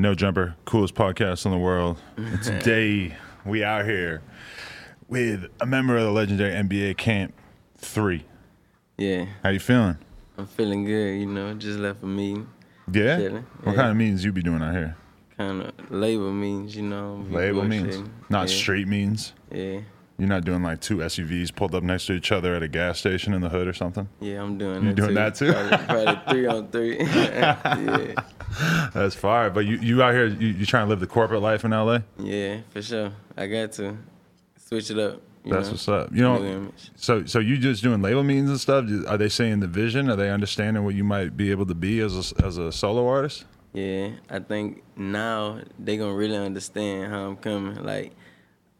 No Jumper, coolest podcast in the world. And today we out here with a member of the legendary NBA Camp Three. Yeah, How you feeling? I'm feeling good. You know, just left a meeting. Yeah. Chilling, What yeah. kind of meetings you be doing out here? Kind of labor means, you know. Label means, not yeah. street means. Yeah, You're not doing like two SUVs pulled up next to each other at a gas station in the hood or something. yeah, I'm doing You that doing too. that too? Probably, probably three on three. yeah, That's fire. But you, you out here, you, you trying to live the corporate life in LA? yeah, for sure. I got to switch it up. That's know? what's up. You know, so so you just doing label meetings and stuff? Are they saying the vision? Are they understanding what you might be able to be as a, as a solo artist? Yeah, I think now they gonna really understand how I'm coming. Like,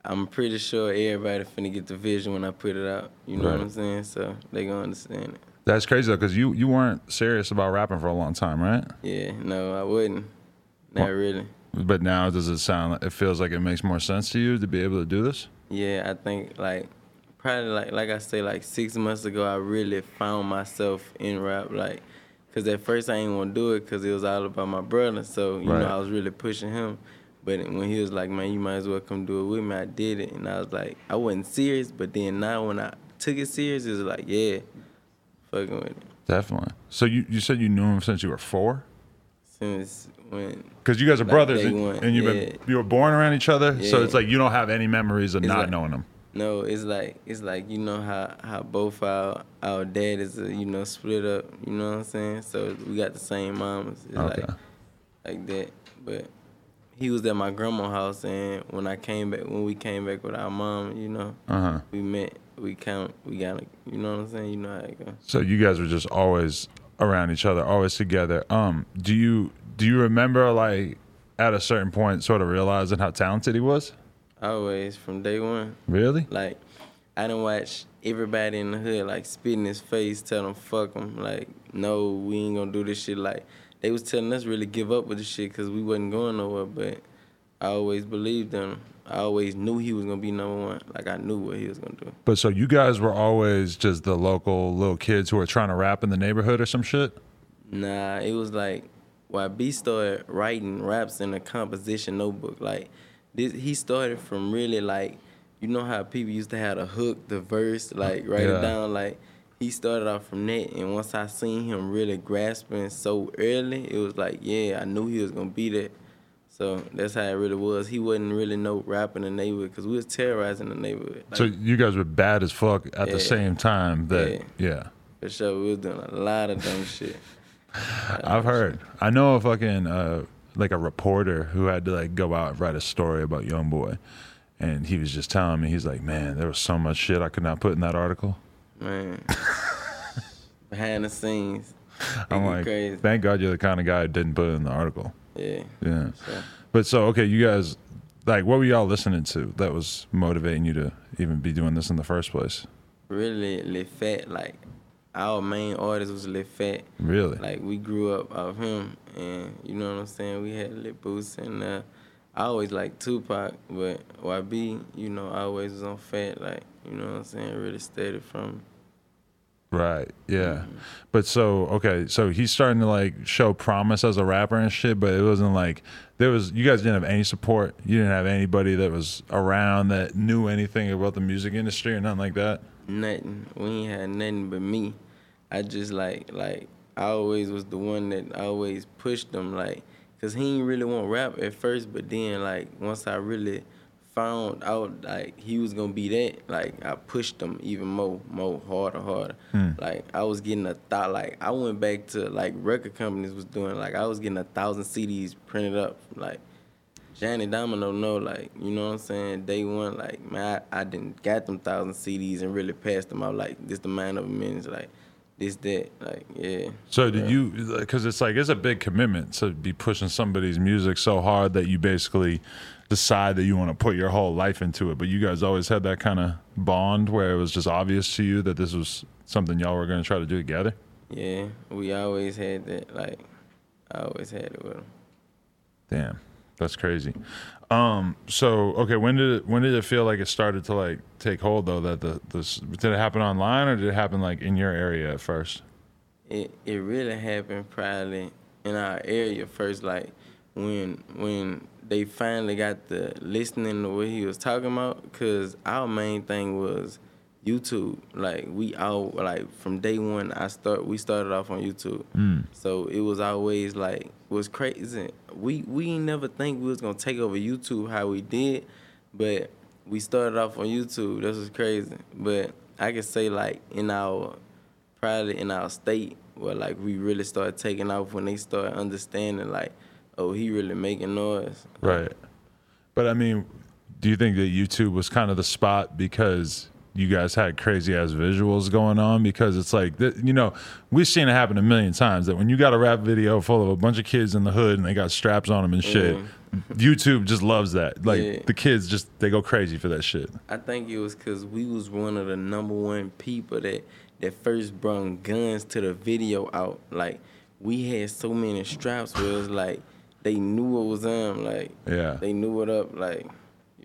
I'm pretty sure everybody finna get the vision when I put it out. You know what I'm saying? So they gonna understand it. That's crazy though, because you you weren't serious about rapping for a long time, right? Yeah, no, I wouldn't. Not Well- really. But now does it sound? like It feels like it makes more sense to you to be able to do this. Yeah, I think like probably like like I say like six months ago I really found myself in rap like because at first I didn't want to do it because it was all about my brother so you Right. know I was really pushing him but when he was like man you might as well come do it with me I did it and I was like I wasn't serious but then now when I took it serious it was like yeah fucking with it Definitely. So you you said you knew him since you were four. since when Because you guys are Like brothers, and, one, and you've been you were born around each other. So it's like you don't have any memories of It's not like- knowing him. No, it's like it's like you know how how both our our dad is uh, you know split up. You know what I'm saying? So we got the same mamas. It's Okay. like like that. But he was at my grandma's house, and when I came back, when we came back with our mom, you know, Uh huh. we met. We count. We got. You know what I'm saying? You know how it go. So you guys were just always around each other, always together. Um, do you do you remember like at a certain point, sort of realizing how talented he was? Always from day one. Really? Like, I didn't watch everybody in the hood like spit in his face, tell him fuck him. Like, no, we ain't gonna do this shit. Like, they was telling us really give up with the shit because we wasn't going nowhere. But I always believed him. I always knew he was gonna be number one. Like I knew what he was gonna do. But so you guys were always just the local little kids who were trying to rap in the neighborhood or some shit. Nah, it was like YB started writing raps in a composition notebook. Like this, he started from really like, you know how people used to have the hook, the verse, like write Yeah. it down. Like he started off from that, and once I seen him really grasping so early, it was like, yeah, I knew he was gonna be that. So that's how it really was. He wasn't really no rap in the neighborhood because we was terrorizing the neighborhood. Like, so you guys were bad as fuck at the same time. That yeah. for sure, we was doing a lot of dumb shit. I've heard. I know a fucking uh, like a reporter who had to like go out and write a story about Young Boy, and he was just telling me he's like, man, there was so much shit I could not put in that article. Man. Behind the scenes. I'm like, crazy. thank God you're the kind of guy who didn't put it in the article. Yeah. Yeah. So, But so okay, you guys, like, what were y'all listening to that was motivating you to even be doing this in the first place? really Lil Phat, like our main artist was Lil Phat. Really? Like we grew up off him and you know what I'm saying? We had Lil Boots and uh I always liked Tupac, but YB, you know, I always was on Phat, like, you know what I'm saying, really steady from Right. Yeah. Mm-hmm. But so okay, so he's starting to like show promise as a rapper and shit, but it wasn't like there was you guys didn't have any support. You didn't have anybody that was around that knew anything about the music industry or nothing like that. Nothing. We ain't had nothing but me. I just like like I always was the one that always pushed them like, cause he didn't really want rap at first, but then like once I really found out like he was gonna be that, like I pushed him even more, more harder, harder. Hmm. Like I was getting a thought, like I went back to like record companies was doing, like I was getting a thousand CDs printed up, like Johnny Domino know, like, you know what I'm saying? Day one, like, man, I, I didn't got them thousand CDs and really passed them out, like, this the man of a minute, like, this, that, like, yeah. So did you? Because it's like it's a big commitment to be pushing somebody's music so hard that you basically decide that you want to put your whole life into it. But you guys always had that kind of bond where it was just obvious to you that this was something y'all were going to try to do together. Yeah, we always had that, like, I always had it with him. Damn, that's crazy. Um, so okay, when did it when did it feel like it started to like take hold though? That the this did it happen online or did it happen like in your area at first? it it really happened probably in our area first, like when when they finally got the listening to what he was talking about. Cause our main thing was YouTube. Like we all like from day one, I start we started off on YouTube. Mm. So it was always like was crazy. We we never think we was gonna take over YouTube how we did, but we started off on YouTube. This was crazy. But I can say like in our probably in our state where like we really started taking off when they started understanding like, oh, he really making noise. Right. But I mean, do you think that YouTube was kind of the spot because you guys had crazy ass visuals going on? Because it's like, you know, we've seen it happen a million times that when you got a rap video full of a bunch of kids in the hood and they got straps on them and shit, mm-hmm. YouTube just loves that. Like Yeah. the kids just, they go crazy for that shit. I think it was cause we was one of the number one people that that first brung guns to the video out. Like we had so many straps where it was like they knew what was on, like Yeah. they knew it up, like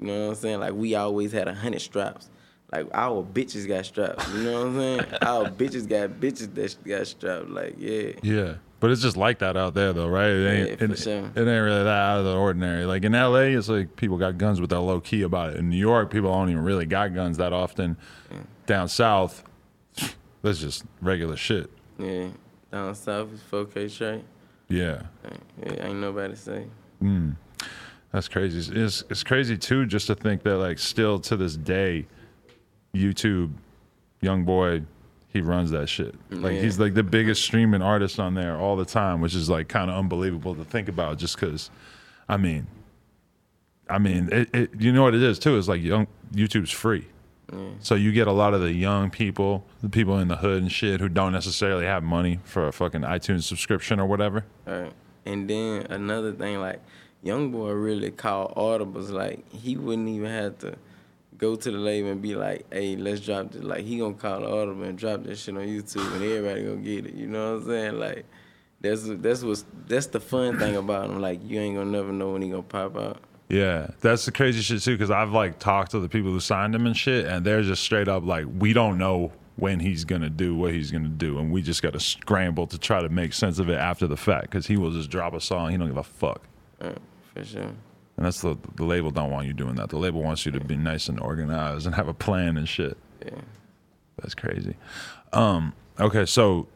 you know what I'm saying? Like we always had a hundred straps. Like our bitches got straps, you know what I'm saying? our bitches got bitches that got strapped, like yeah. Yeah. But it's just like that out there, though, right? It ain't, Yeah, it, sure. it ain't really that out of the ordinary. Like in LA, it's like people got guns, but they're low key about it. In New York, people don't even really got guns that often. Down south, that's just regular shit. Yeah. Down south is 4K straight. Yeah. Yeah, ain't nobody say. Mm. That's crazy. It's, it's crazy too, just to think that like still to this day, YouTube, young boy, he runs that shit. Like Yeah. he's like the biggest streaming artist on there all the time, which is like kind of unbelievable to think about. Just because, I mean, I mean, it, it, you know what it is too. It's like young YouTube's free. So you get a lot of the young people, the people in the hood and shit, who don't necessarily have money for a fucking iTunes subscription or whatever. Right. And then another thing, like young boy really called audibles. Like he wouldn't even have to go to the label and be like, "Hey, let's drop this." Like he gonna call the audible and drop this shit on YouTube, and everybody gonna get it. You know what I'm saying? Like that's that's what's that's the fun thing about him. Like you ain't gonna never know when he gonna pop out. Yeah, that's the crazy shit too. Because I've like talked to the people who signed him and shit, and they're just straight up like, we don't know when he's gonna do what he's gonna do, and we just got to scramble to try to make sense of it after the fact. Because he will just drop a song, he don't give a fuck, Right, for sure. And that's the the label don't want you doing that. The label wants you to be nice and organized and have a plan and shit. Yeah. That's crazy. Um, okay, so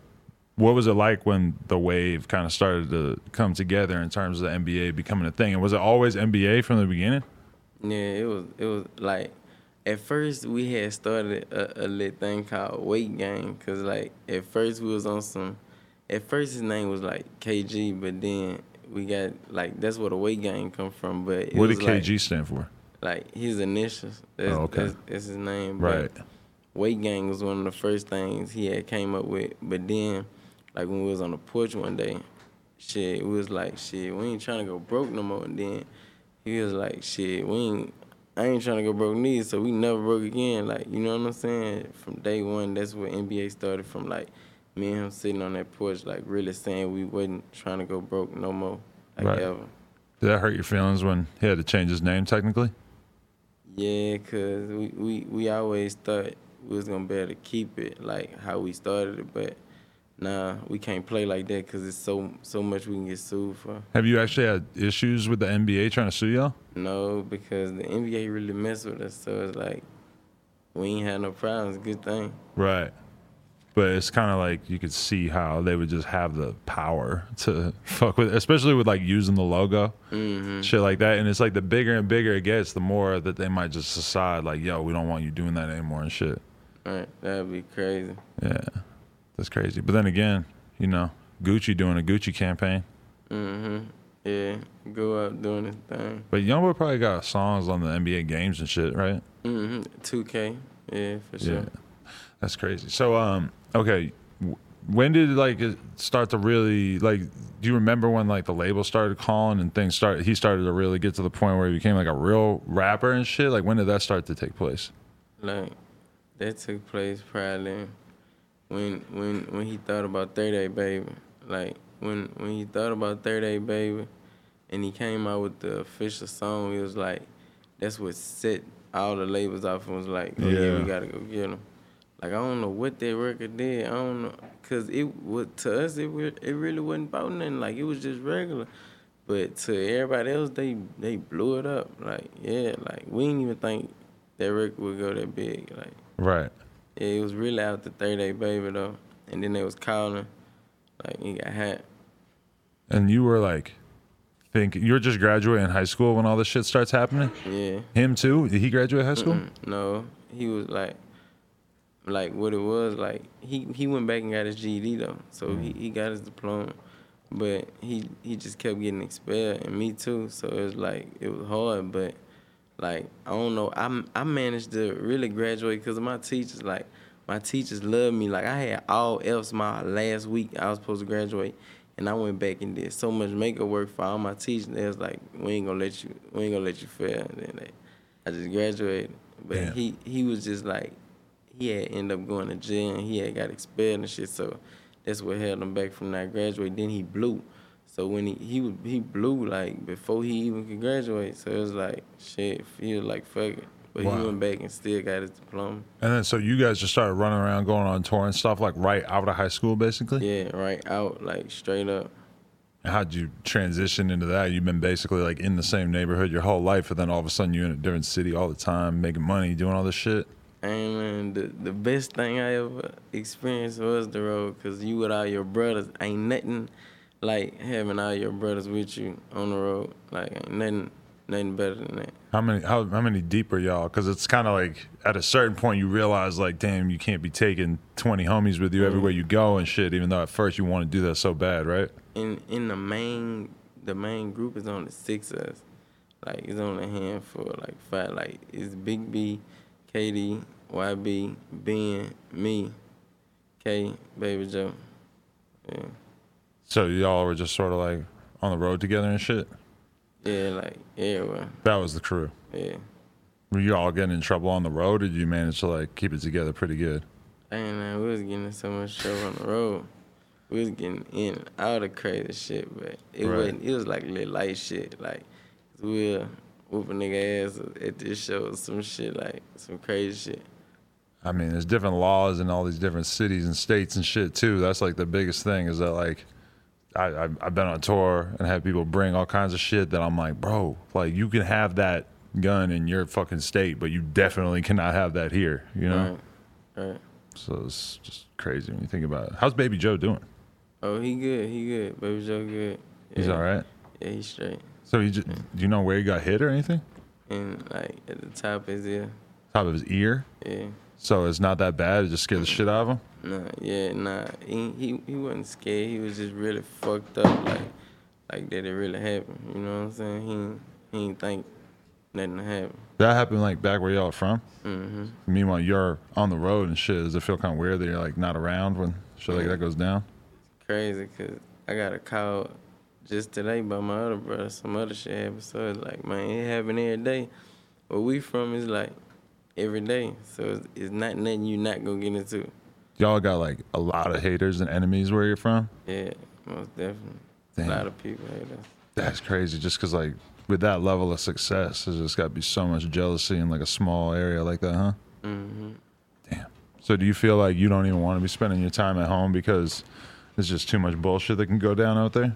what was it like when the wave kind of started to come together in terms of the NBA becoming a thing? And was it always NBA from the beginning? Yeah, it was it was like at first we had started a, a little thing called weight gang because like at first we was on some at first his name was like KG but then we got like that's where the weight gang come from but it What did like, KG stand for? like his initials that's, Oh, okay. that's, that's his name Right. but weight gang was one of the first things he had came up with but then like when we was on the porch one day shit we was like shit we ain't trying to go broke no more and then he was like shit we ain't I ain't trying to go broke neither so we never broke again like you know what I'm saying from day one that's where NBA started from like me and him sitting on that porch like really saying we wasn't trying to go broke no more like Right. ever Did that hurt your feelings when he had to change his name technically? Yeah, cause we, we, we always thought we was gonna be able to keep it like how we started it, but nah, we can't play like that because it's so so much we can get sued for. Have you actually had issues with the NBA trying to sue y'all? No, because the NBA really messed with us, so it's like we ain't had no problems. Good thing. Right. But it's kind of like you could see how they would just have the power to fuck with, especially with like using the logo, shit like that. And it's like the bigger and bigger it gets, the more that they might just decide like, yo, we don't want you doing that anymore and shit. Right, that'd be crazy. Yeah, that's crazy. But then again, you know, Gucci doing a Gucci campaign. Mhm. Yeah, go out doing his thing. But Youngboy probably got songs on the NBA games and shit, right? Mhm. 2K. Yeah, for sure. Yeah, that's crazy. So, um, okay, when did like it start to really like? Do you remember when like the label started calling and things started? He started to really get to the point where he became like a real rapper and shit. Like, when did that start to take place? Like that took place probably when when when he thought about Third 30 Baby. Like when when he thought about Third 30 Baby and he came out with the official song, it was like that's what set all the labels off and was like, oh yeah, Yeah. we gotta go get him. Like I don't know what that record did. I don't know, cause it was to us it re- it really wasn't about nothing. Like it was just regular. But to everybody else, they they blew it up. Like yeah, like we didn't even think that record would go that big. Like Right. yeah, it was really out the 38 Baby though. And then they was calling, like he got hat. And you were like, think you were just graduating high school when all this shit starts happening. Yeah. Him too? Did he graduate high school? Mm, No, he was like, like what it was like. He he went back and got his GED though, so he, mm-hmm. he got his diploma, but he he just kept getting expelled, and me too. So it was like it was hard, but like I don't know. I I managed to really graduate because of my teachers. Like my teachers loved me. Like I had all F's my last week. I was supposed to graduate. And I went back and did so much makeup work for all my teachers. They was like, "We ain't gonna let you, we ain't gonna let you fail." And then they, I just graduated. But he he was just like he had ended up going to jail and he had got expelled and shit. So that's what held him back from not graduating. Then he blew. So when he he was- he blew like before he even could graduate. So it was like shit. He was like fuck it. But Wow. he went back and still got his diploma. And then so you guys just started running around, going on tour and stuff, like right out of high school, basically. Yeah, right out like straight up. How'd you transition into that? You've been basically like in the same neighborhood your whole life, and then all of a sudden you're in a different city all the time, making money, doing all this shit. And man, the, the best thing I ever experienced was the road, cause you with all your brothers. Ain't nothing like having all your brothers with you on the road. Like ain't nothing, nothing better than that. How many? How, how many deep are y'all? Because it's kind of like at a certain point you realize like, damn, you can't be taking twenty homies with you everywhere you go and shit. Even though at first you want to do that so bad, right? In in the main, the main group is only six of us. Like it's only a handful, like five. Like it's Big B, KD, YB, Ben, me, K, Baby Joe. Yeah, So y'all were just sort of like on the road together and shit. yeah, like everywhere. That was the crew. Yeah. Were you all getting in trouble on the road, or did you manage to like keep it together pretty good? Dang, man, we was getting in so much trouble on the road. We was getting in and out of crazy shit, but it Right. wasn't. It was like little light shit. Like we'll whoop a nigga ass at this show, or some shit like some crazy shit. I mean, there's different laws in all these different cities and states and shit too. That's like the biggest thing is that like, I, I I've been on tour and had people bring all kinds of shit that I'm like, bro, like you can have that gun in your fucking state, but you definitely cannot have that here. You know. Right. Right. So it's just crazy when you think about it. How's Baby Joe doing? Oh, he good. He good. Baby Joe good. He's all right. Yeah, he's straight. So he just, do you know where he got hit or anything? And like at the top of his ear. Top of his ear. Yeah. So it's not that bad. It just scared the shit out of him. Nah, yeah, nah. He he he wasn't scared. He was just really fucked up, like like that it really happened. You know what I'm saying? He ain't- he ain't think nothing happened. That happened like back where y'all from. Mm-hmm. Meanwhile, you're on the road and shit. Does it feel kind of weird that you're like not around when shit like that goes down? Crazy, cause I got a call just today by my other brother. Some other shit happened. So it's like, man, it happen every day. Where we from is like every day. So it's, it's not nothing you not gonna get into. Y'all got like a lot of haters and enemies where you're from. Yeah, most definitely. Damn. A lot of people hate us. That's crazy. Just because like with that level of success, there's just got to be so much jealousy in like a small area like that, huh? hmm Damn. So do you feel like you don't even want to be spending your time at home because there's just too much bullshit that can go down out there?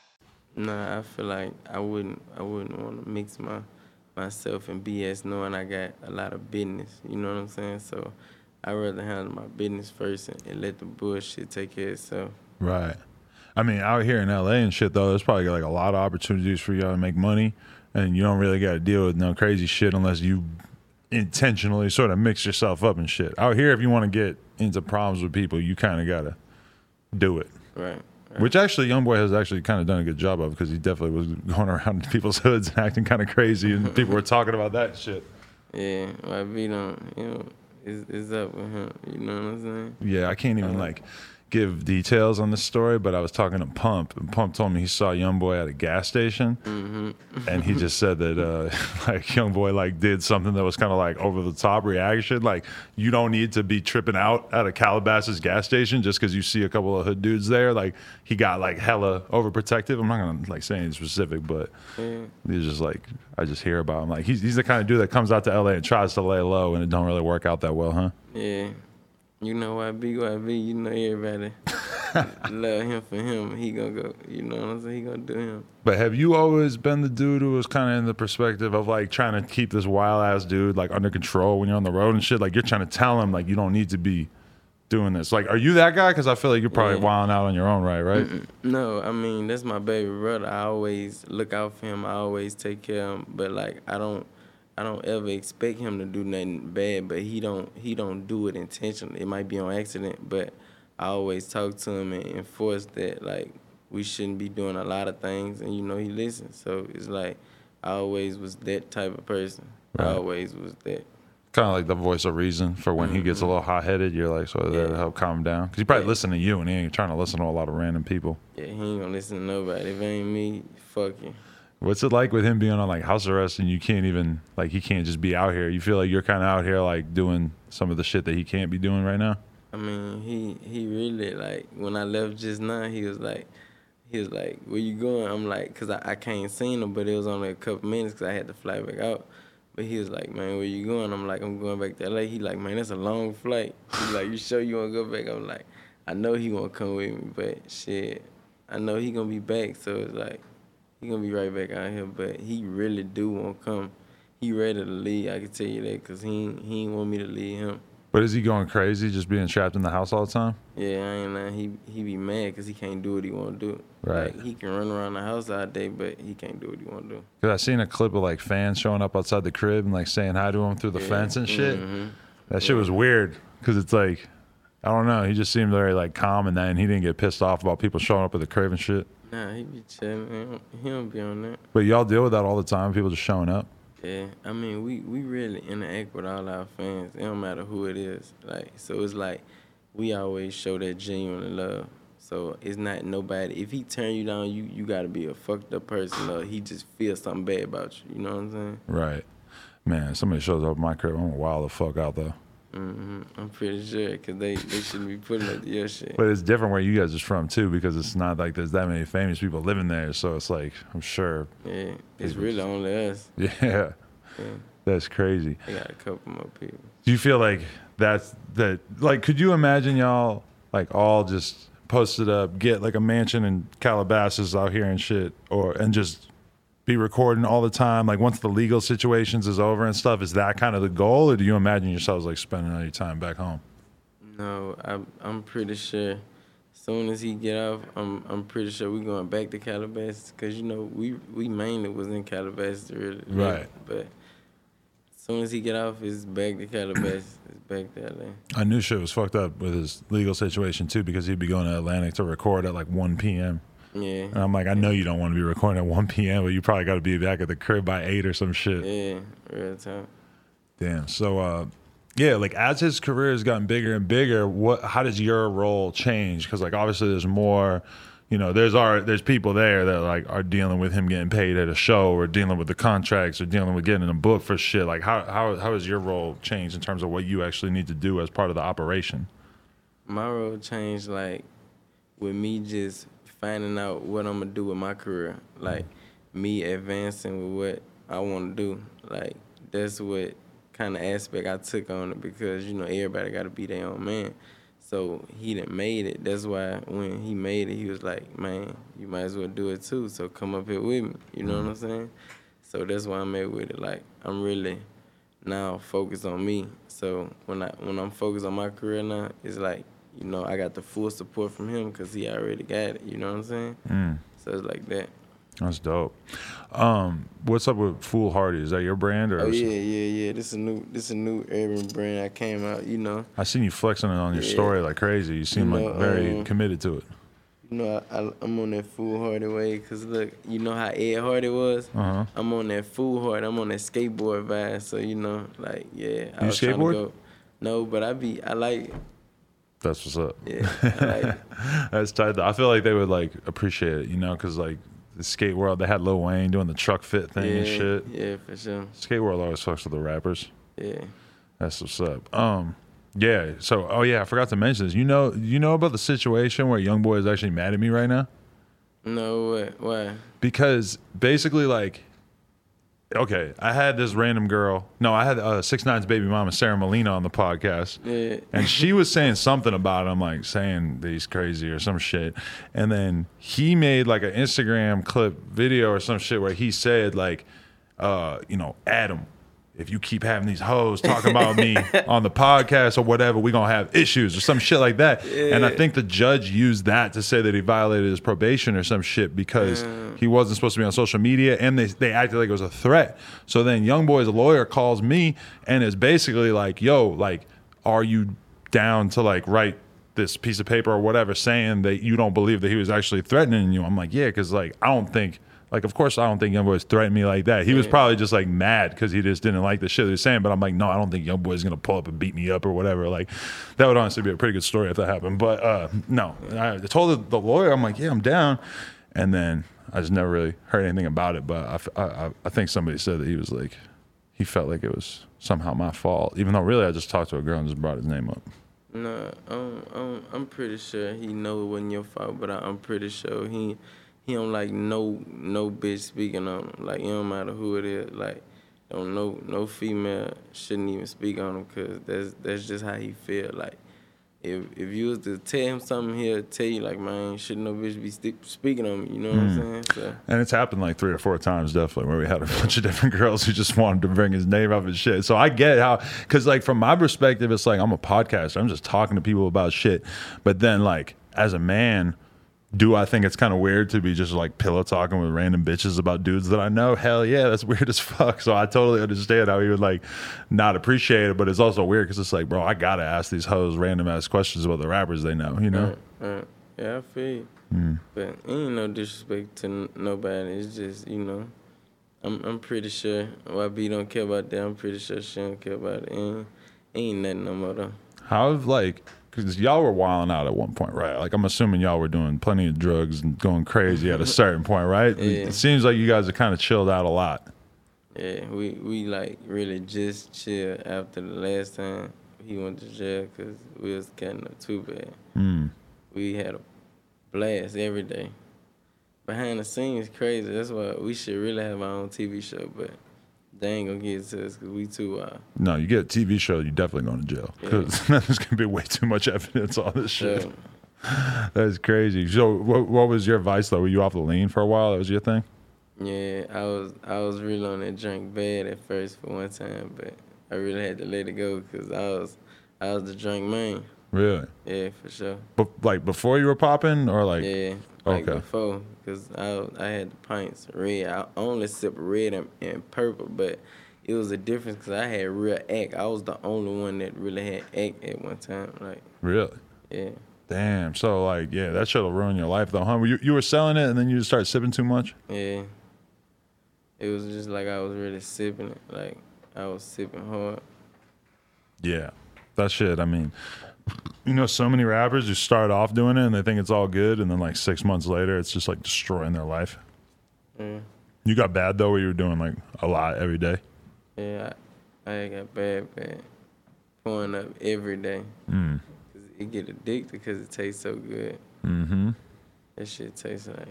Nah, I feel like I wouldn't I wouldn't want to mix my myself in BS knowing I got a lot of business. You know what I'm saying? So I'd rather handle my business first and, and let the bullshit take care of itself. Right. I mean, out here in LA and shit though, there's probably like a lot of opportunities for y'all to make money, and you don't really got to deal with no crazy shit unless you intentionally sort of mix yourself up and shit. Out here, if you want to get into problems with people, you kind of gotta do it. Right. Which actually, YoungBoy has actually kind of done a good job of because he definitely was going around in people's hoods and acting kind of crazy, and people were talking about that shit. Yeah, YB don't you know, it's, it's up with him. You know what I'm saying? Yeah, I can't even uh-huh. like give details on this story, but I was talking to Pump, and Pump told me he saw YoungBoy at a gas station, and he just said that uh, like YoungBoy like did something that was kind of like over the top reaction. Like you don't need to be tripping out at a Calabasas gas station just because you see a couple of hood dudes there. Like he got like hella overprotective. I'm not gonna like say anything specific, but he's just like I just hear about him. Like he's he's the kind of dude that comes out to LA and tries to lay low, and it don't really work out that well, huh? Yeah. You know YB, YB, you know everybody love him for him. He gonna go, you know what I'm saying? He gonna do him. But have you always been the dude who was kind of in the perspective of like trying to keep this wild ass dude like under control when you're on the road and shit? Like you're trying to tell him like you don't need to be doing this. Like, are you that guy? Because I feel like you're probably Yeah. wilding out on your own right, right? No, I mean that's my baby brother. I always look out for him. I always take care of him. But like I don't, I don't ever expect him to do nothing bad. But he don't, he don't do it intentionally. It might be on accident. But I always talk to him and enforce that like we shouldn't be doing a lot of things. And you know he listens. So it's like I always was that type of person. I always was that. Kind of like the voice of reason for when he gets a mm-hmm. little hot headed. You're like, so Yeah. help calm him down. Because he probably Yeah. listen to you and he ain't trying to listen to a lot of random people. Yeah, he ain't gonna listen to nobody. If it ain't me, fuck you. What's it like with him being on like house arrest and you can't even like he can't just be out here? You feel like you're kind of out here like doing some of the shit that he can't be doing right now. I mean, he he really like when I left just now. He was like, he was like, "Where you going?" I'm like, "Cause I, I can't see him, but it was only a couple minutes, cause I had to fly back out." But he was like, "Man, where you going?" I'm like, "I'm going back to LA." He like, "Man, that's a long flight." He like, "You sure you wanna go back?" I'm like, "I know he won't come with me, but shit, I know he gonna be back." So it's like, he gonna be right back out here, but he really do want to come. He ready to leave. I can tell you that, cause he ain't- he ain't want me to leave him. But is he going crazy just being trapped in the house all the time? Yeah, I ain't lying. He he be mad because he can't do what he want to do. Right. Like, he can run around the house all day, but he can't do what he want to do. Cause I seen a clip of like fans showing up outside the crib and like saying hi to him through the Yeah, fence and shit. mhm. That shit was weird because it's like I don't know. He just seemed very like calm and then he didn't get pissed off about people showing up at the crib and shit. Nah, he be chilling. He don't, be on that. But y'all deal with that all the time. People just showing up. Yeah, I mean, we we really interact with all our fans. It don't matter who it is. Like, so it's like we always show that genuine love. So it's not nobody. If he turn you down, you you gotta be a fucked up person, or he just feels something bad about you. You know what I'm saying? Right. Man, somebody shows up at my crib. I'm gonna wild the fuck out though. Hmm I'm pretty sure, cause they they shouldn't be putting up your shit. But it's different where you guys is from too, because it's not like there's that many famous people living there. So it's like I'm sure. Yeah, it's really only us. Yeah, Yeah. that's crazy. I got a couple more people. Do you feel like that's that? Like, could you imagine y'all like all just posted up, get like a mansion in Calabasas out here and shit, or and just be recording all the time? Like, once the legal situations is over and stuff, is that kind of the goal, or do you imagine yourselves like spending all your time back home? No, I'm I'm pretty sure. Soon as he get off, I'm I'm pretty sure we going back to Calabasas, cause you know we we mainly was in Calabasas really. Right. But as soon as he get off, it's back to Calabasas. it's back to LA. I knew shit was fucked up with his legal situation too, because he'd be going to Atlantic to record at like 1 p.m. Yeah. And I'm like, I know you don't want to be recording at 1 p.m., but you probably got to be back at the crib by 8 or some shit. Yeah. Real time. Damn. So, uh, yeah, like as his career has gotten bigger and bigger, what how does your role change? Because like obviously there's more, you know, there's our there's people there that like are dealing with him getting paid at a show or dealing with the contracts or dealing with getting a book for shit. Like how how how has your role changed in terms of what you actually need to do as part of the operation? My role changed like with me just finding out what I'm gonna do with my career. Like me advancing with what I want to do. Like that's what kind of aspect I took on it because you know everybody got to be their own man. So he done made it. That's why when he made it, he was like, "Man, you might as well do it too. So come up here with me." You know what I'm mm-hmm. saying? So that's why I'm at with it. Like I'm really now focused on me. So when I when I'm focused on my career now, it's like you know I got the full support from him because he already got it. You know what I'm saying? Mm. So it's like that. That's dope. Um, what's up with Foolhardy? Is that your brand or? Oh yeah, yeah, yeah. This is a new this is a new urban brand that came out. You know, I seen you flexing it on your Yeah. story like crazy. You seem You like very um, committed to it. you know I, I I'm on that foolhardy way because look, you know how Ed Hardy was. Uh-huh. I'm on that foolhardy. I'm on that skateboard vibe. So you know, like yeah. I You was trying to skateboard? go- No, but I be I like That's what's up. yeah. I That's tight. though. I feel like they would like appreciate it, you know, because like the skate world, they had Lil Wayne doing the Trukfit thing yeah, and shit. Yeah, for sure. Skate world always fucks with the rappers. Yeah. That's what's up. Um, yeah. So, oh yeah, I forgot to mention this. You know, you know about the situation where Young Boy is actually mad at me right now No way. Why? because basically, like, okay, I had this random girl. No, I had uh, Six Nine's baby mama Sarah Molina on the podcast. Yeah. and she was saying something about him, like saying that he's crazy or some shit. And then he made like an Instagram clip video or some shit where he said like, uh, you know, Adam, if you keep having these hoes talking about me on the podcast or whatever, we're gonna have issues or some shit like that. And I think the judge used that to say that he violated his probation or some shit because he wasn't supposed to be on social media and they they acted like it was a threat. So then Young Boy's lawyer calls me and is basically like, yo, like, are you down to like write this piece of paper or whatever saying that you don't believe that he was actually threatening you? I'm like, yeah, because like I don't think like of course I don't think Youngboy's threatened me like that. He was probably just like mad because he just didn't like the shit he was saying. But I'm like, no, I don't think Youngboy's gonna pull up and beat me up or whatever. Like that would honestly be a pretty good story if that happened. But uh no. I told the, the lawyer, I'm like, yeah, I'm down. And then I just never really heard anything about it. But I I think somebody said that he was like he felt like it was somehow my fault, even though really I just talked to a girl and just brought his name up. No, um, um, I'm pretty sure he know it wasn't your fault, but I, I'm pretty sure he he don't like no no bitch speaking on him. Like it don't matter who it is. Like don't no no female shouldn't even speak on him because that's that's just how he feel. Like if if you was to tell him something, he'll tell you like, man, shouldn't no bitch be st- speaking on me. You know what I'm hmm. saying? So And it's happened like three or four times, definitely, where we had a bunch of different girls who just wanted to bring his name up and shit. So I get how, because like from my perspective, it's like I'm a podcaster. I'm just talking to people about shit. But then, like, as a man, do I think it's kind of weird to be just like pillow talking with random bitches about dudes that I know? Hell yeah, that's weird as fuck. So I totally understand how he would like not appreciate it, but it's also weird because it's like, bro, I gotta ask these hoes random ass questions about the rappers they know, you know? uh, yeah, I feel you. But ain't no disrespect to n- nobody. It's just you know, I'm I'm pretty sure YB don't care about that. I'm pretty sure she don't care about it. Ain't, ain't nothing no more though. How have like because y'all were wilding out at one point, right? Like I'm assuming y'all were doing plenty of drugs and going crazy at a certain point, right? Yeah. It seems like you guys are kind of chilled out a lot. Yeah, we we like really just chill after the last time he went to jail because we was getting up too bad. Mm. We had a blast every day. Behind the scenes, crazy. That's why we should really have our own TV show, but they ain't gonna get it to us because we too wild. No, you get a TV show, you're definitely going to jail because there's gonna be way too much evidence on this shit. So, That's crazy. So, what, what was your vice though? Were you off the lean for a while? That was your thing. yeah, I was I was really on that drink bad at first for one time, but I really had to let it go because I was I was the drunk man. Really? Yeah, for sure. But like before you were popping, or like Yeah, like Okay. before, cause I I had the pints red. I only sip red and, and purple, but it was a difference because I had real act. I was the only one that really had act at one time. Like, really? yeah, Damn. So like, yeah, that should have ruined your life though, huh? You you were selling it and then you just started sipping too much. yeah. It was just like I was really sipping it. Like I was sipping hard. Yeah, that shit. I mean, you know, so many rappers who start off doing it and they think it's all good, and then like six months later, it's just like destroying their life. Yeah. You got bad though, where you were doing like a lot every day. Yeah, I, I got bad, bad. pulling up every day. Mm. 'Cause it get addicted because it tastes so good. Mm-hmm. That shit tastes like.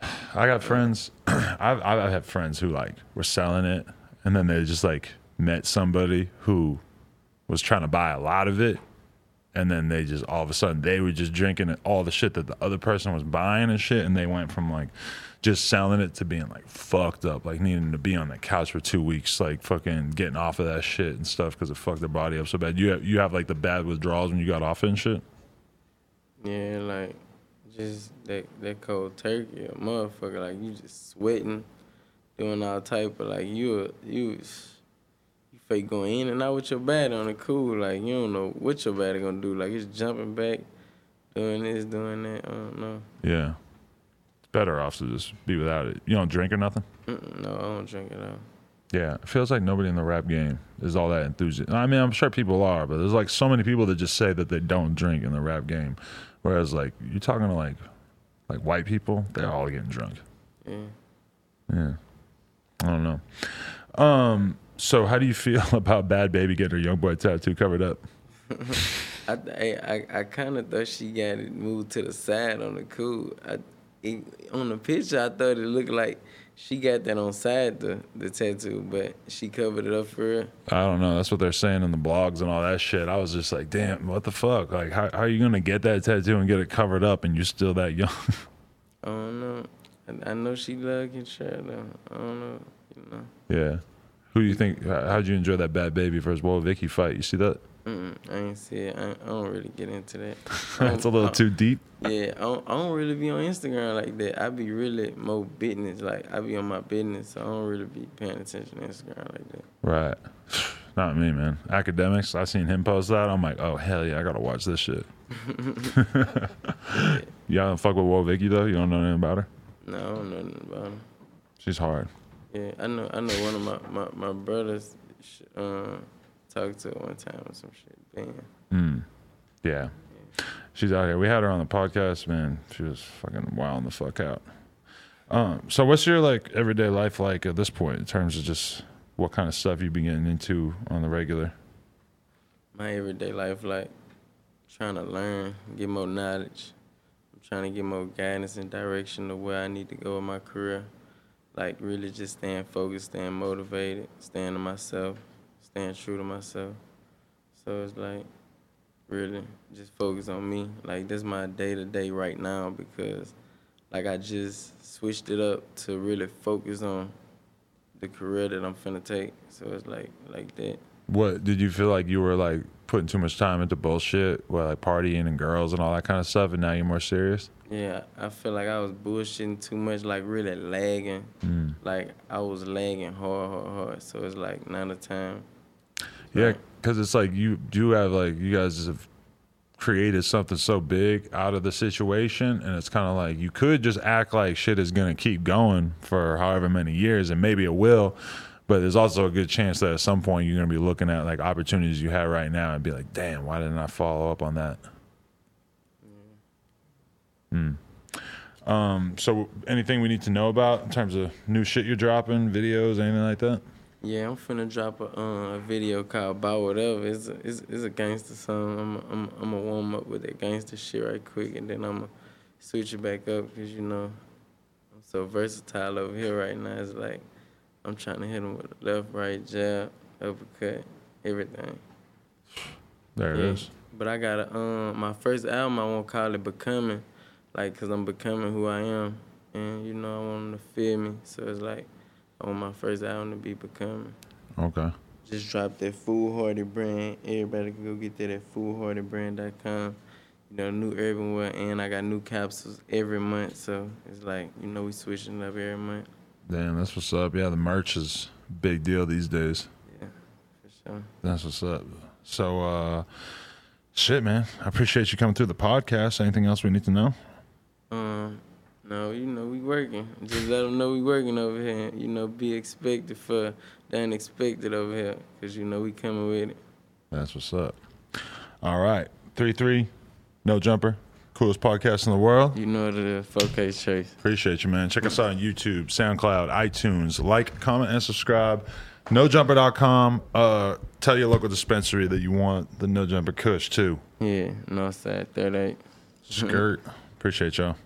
I got friends. I've I've had friends who like were selling it, and then they just like met somebody who was trying to buy a lot of it, and then they just all of a sudden they were just drinking all the shit that the other person was buying and shit, and they went from like just selling it to being like fucked up, like needing to be on the couch for two weeks, like fucking getting off of that shit and stuff because it fucked their body up so bad. You have, you have like the bad withdrawals when you got off and shit. Yeah, like just that that cold turkey, motherfucker. Like you just sweating, doing all type of like you you fake going in and out with your body on the cool. Like you don't know what your body gonna do. Like it's jumping back, doing this, doing that. I don't know. Yeah, it's better off to just be without it. You don't drink or nothing. Mm-mm, no, I don't drink it all. Yeah, it feels like nobody in the rap game is all that enthusiastic. I mean, I'm sure people are, but there's like so many people that just say that they don't drink in the rap game, whereas like you're talking to like like white people, they're all getting drunk. Yeah. Yeah, I don't know. Um, so how do you feel about Bhad Bhabie getting her young boy tattoo covered up? I I I, kind of thought she got it moved to the side on the cool. I it, on the picture I thought it looked like she got that on side the the tattoo, but she covered it up for her. I don't know. That's what they're saying in the blogs and all that shit. I was just like, damn, what the fuck? Like, how, how are you gonna get that tattoo and get it covered up and you're still that young? I don't know. I, I know she love shot though. I don't know. You know. yeah. Who do you think? how- How'd you enjoy that Bhad Bhabie versus Whoa Vicky fight? You see that? Mm-mm, I ain't see it. I, I don't really get into that. That's a little um, too deep. Yeah, I don't, I don't really be on Instagram like that. I be really more business. Like I be on my business, so I don't really be paying attention to Instagram like that. Right. Not me, man. Akademiks. I seen him post that. I'm like, oh hell yeah, I gotta watch this shit. Y'all don't fuck with Whoa Vicky though. You don't know anything about her. No, I don't know nothing about him. She's hard. Yeah, I know. I know one of my my, my brothers uh, talked to her one time or some shit. Damn. Mm. Yeah. She's out here. We had her on the podcast, man. She was fucking wilding the fuck out. Um, so what's your like everyday life like at this point in terms of just what kind of stuff you've been getting into on the regular? My everyday life, like trying to learn, get more knowledge. I'm trying to get more guidance and direction of where I need to go in my career. Like really just staying focused, staying motivated, staying to myself, staying true to myself. So it's like really just focus on me. Like that's my day to day right now because like I just switched it up to really focus on the career that I'm finna take. So it's like like that. What did you feel like you were like putting too much time into bullshit, well, like partying and girls and all that kind of stuff, and now you're more serious? Yeah, I feel like I was bullshitting too much, like really lagging. Mm. Like I was lagging hard, hard, hard. So it's like now the time. Yeah, because it's like you do have like you guys have created something so big out of the situation, and it's kind of like you could just act like shit is gonna keep going for however many years, and maybe it will. But there's also a good chance that at some point you're gonna be looking at like opportunities you have right now and be like, "Damn, why didn't I follow up on that?" Hmm. Um. So, anything we need to know about in terms of new shit you're dropping, videos, anything like that? Yeah, I'm finna drop a uh, a video called "About Whatever." It's a, it's, it's a gangster song. I'm I'm I'm gonna warm up with that gangster shit right quick, and then I'm gonna switch it back up because you know I'm so versatile over here right now. It's like I'm trying to hit him with a left, right, jab, uppercut, everything. There it Yeah. is. But I got a um my first album. I won't call it becoming, like, cause I'm becoming who I am, and you know I want them to feel me. So it's like I want my first album to be becoming. Okay. Just dropped that Foolhardy brand. Everybody can go get that at foolhardybrand.com. You know, new urban wear, and I got new capsules every month. So it's like you know we switching up every month. Damn, that's what's up. Yeah, the merch is a big deal these days. Yeah, for sure. That's what's up. So, uh, shit, man. I appreciate you coming through the podcast. Anything else we need to know? Um, no, you know we working. Just let them know we working over here. You know, be expected for the unexpected over here, cause you know we coming with it. That's what's up. All right. 3 3, no jumper. Coolest podcast in the world. You know what it is. 4K Chase. Appreciate you, man. Check us out on YouTube, SoundCloud, iTunes. Like, comment, and subscribe. NoJumper.com. Uh, tell your local dispensary that you want the No Jumper Kush, too. Yeah, Northside 38. Skirt. Appreciate y'all.